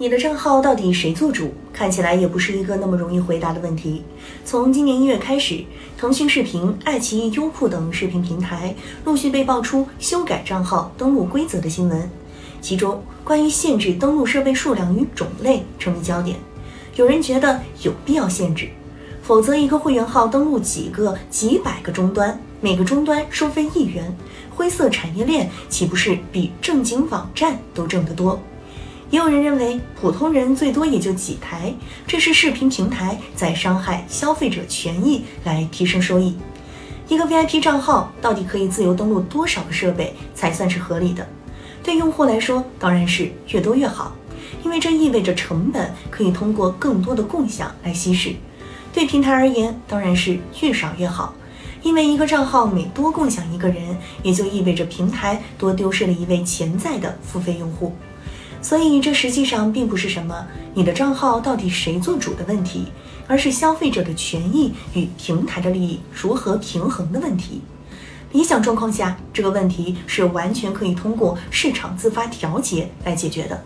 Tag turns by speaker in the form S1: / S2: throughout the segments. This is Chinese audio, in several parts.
S1: 你的账号到底谁做主？看起来也不是一个那么容易回答的问题。从今年一月开始，腾讯视频、爱奇艺、优酷等视频平台陆续被爆出修改账号登录规则的新闻，其中关于限制登录设备数量与种类成为焦点。有人觉得有必要限制，否则一个会员号登录几个、几百个终端，每个终端收费一元，灰色产业链岂不是比正经网站都挣得多？也有人认为，普通人最多也就几台，这是视频平台在伤害消费者权益来提升收益。一个 VIP 账号到底可以自由登录多少个设备才算是合理的？对用户来说，当然是越多越好，因为这意味着成本可以通过更多的共享来稀释。对平台而言，当然是越少越好，因为一个账号每多共享一个人，也就意味着平台多丢失了一位潜在的付费用户。所以，这实际上并不是什么你的账号到底谁做主的问题，而是消费者的权益与平台的利益如何平衡的问题。理想状况下，这个问题是完全可以通过市场自发调节来解决的。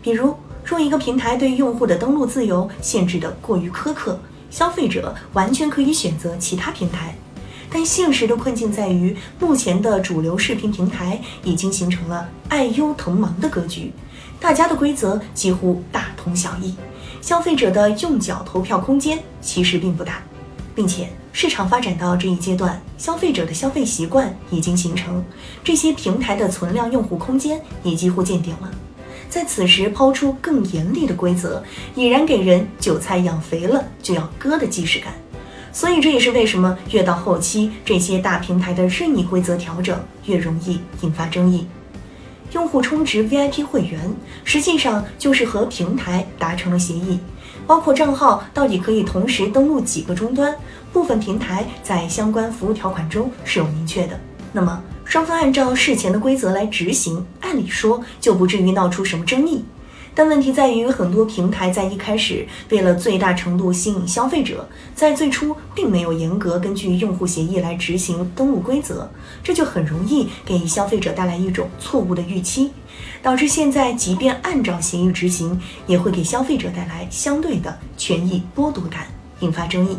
S1: 比如，若一个平台对用户的登录自由限制的过于苛刻，消费者完全可以选择其他平台。但现实的困境在于，目前的主流视频平台已经形成了爱优腾芒的格局。大家的规则几乎大同小异，消费者的用脚投票空间其实并不大，并且市场发展到这一阶段，消费者的消费习惯已经形成，这些平台的存量用户空间也几乎见顶了。在此时抛出更严厉的规则，已然给人韭菜养肥了就要割的既视感。所以这也是为什么越到后期，这些大平台的任意规则调整越容易引发争议。用户充值 VIP 会员，实际上就是和平台达成了协议，包括账号到底可以同时登录几个终端，部分平台在相关服务条款中是有明确的。那么双方按照事前的规则来执行，按理说就不至于闹出什么争议。但问题在于，很多平台在一开始为了最大程度吸引消费者，在最初并没有严格根据用户协议来执行登录规则，这就很容易给消费者带来一种错误的预期，导致现在即便按照协议执行，也会给消费者带来相对的权益剥夺感，引发争议。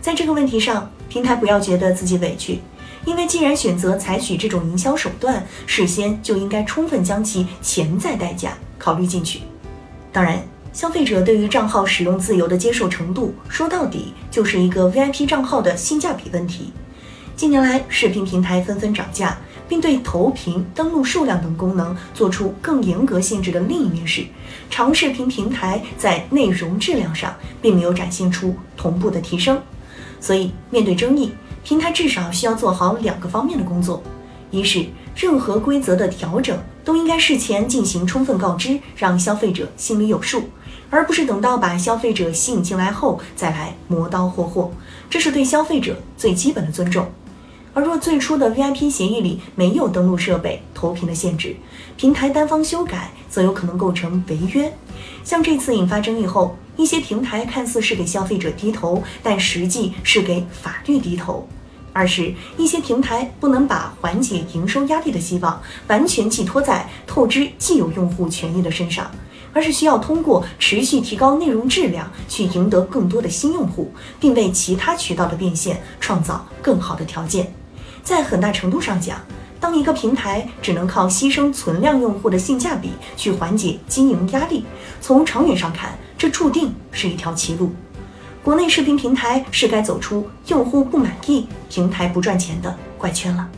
S1: 在这个问题上，平台不要觉得自己委屈，因为既然选择采取这种营销手段，事先就应该充分将其潜在代价。考虑进去。当然，消费者对于账号使用自由的接受程度，说到底就是一个 VIP 账号的性价比问题。近年来，视频平台纷纷涨价，并对投屏、登录数量等功能做出更严格限制的另一面是，长视频平台在内容质量上并没有展现出同步的提升。所以，面对争议，平台至少需要做好两个方面的工作：一是任何规则的调整。都应该事前进行充分告知，让消费者心里有数，而不是等到把消费者吸引进来后再来磨刀霍霍，这是对消费者最基本的尊重。而若最初的 VIP 协议里没有登录设备投屏的限制，平台单方修改，则有可能构成违约。像这次引发争议后，一些平台看似是给消费者低头，但实际是给法律低头。二是，一些平台不能把缓解营收压力的希望完全寄托在透支既有用户权益的身上，而是需要通过持续提高内容质量去赢得更多的新用户，并为其他渠道的变现创造更好的条件。在很大程度上讲，当一个平台只能靠牺牲存量用户的性价比去缓解经营压力，从长远上看，这注定是一条歧路。国内视频平台是该走出用户不满意、平台不赚钱的怪圈了。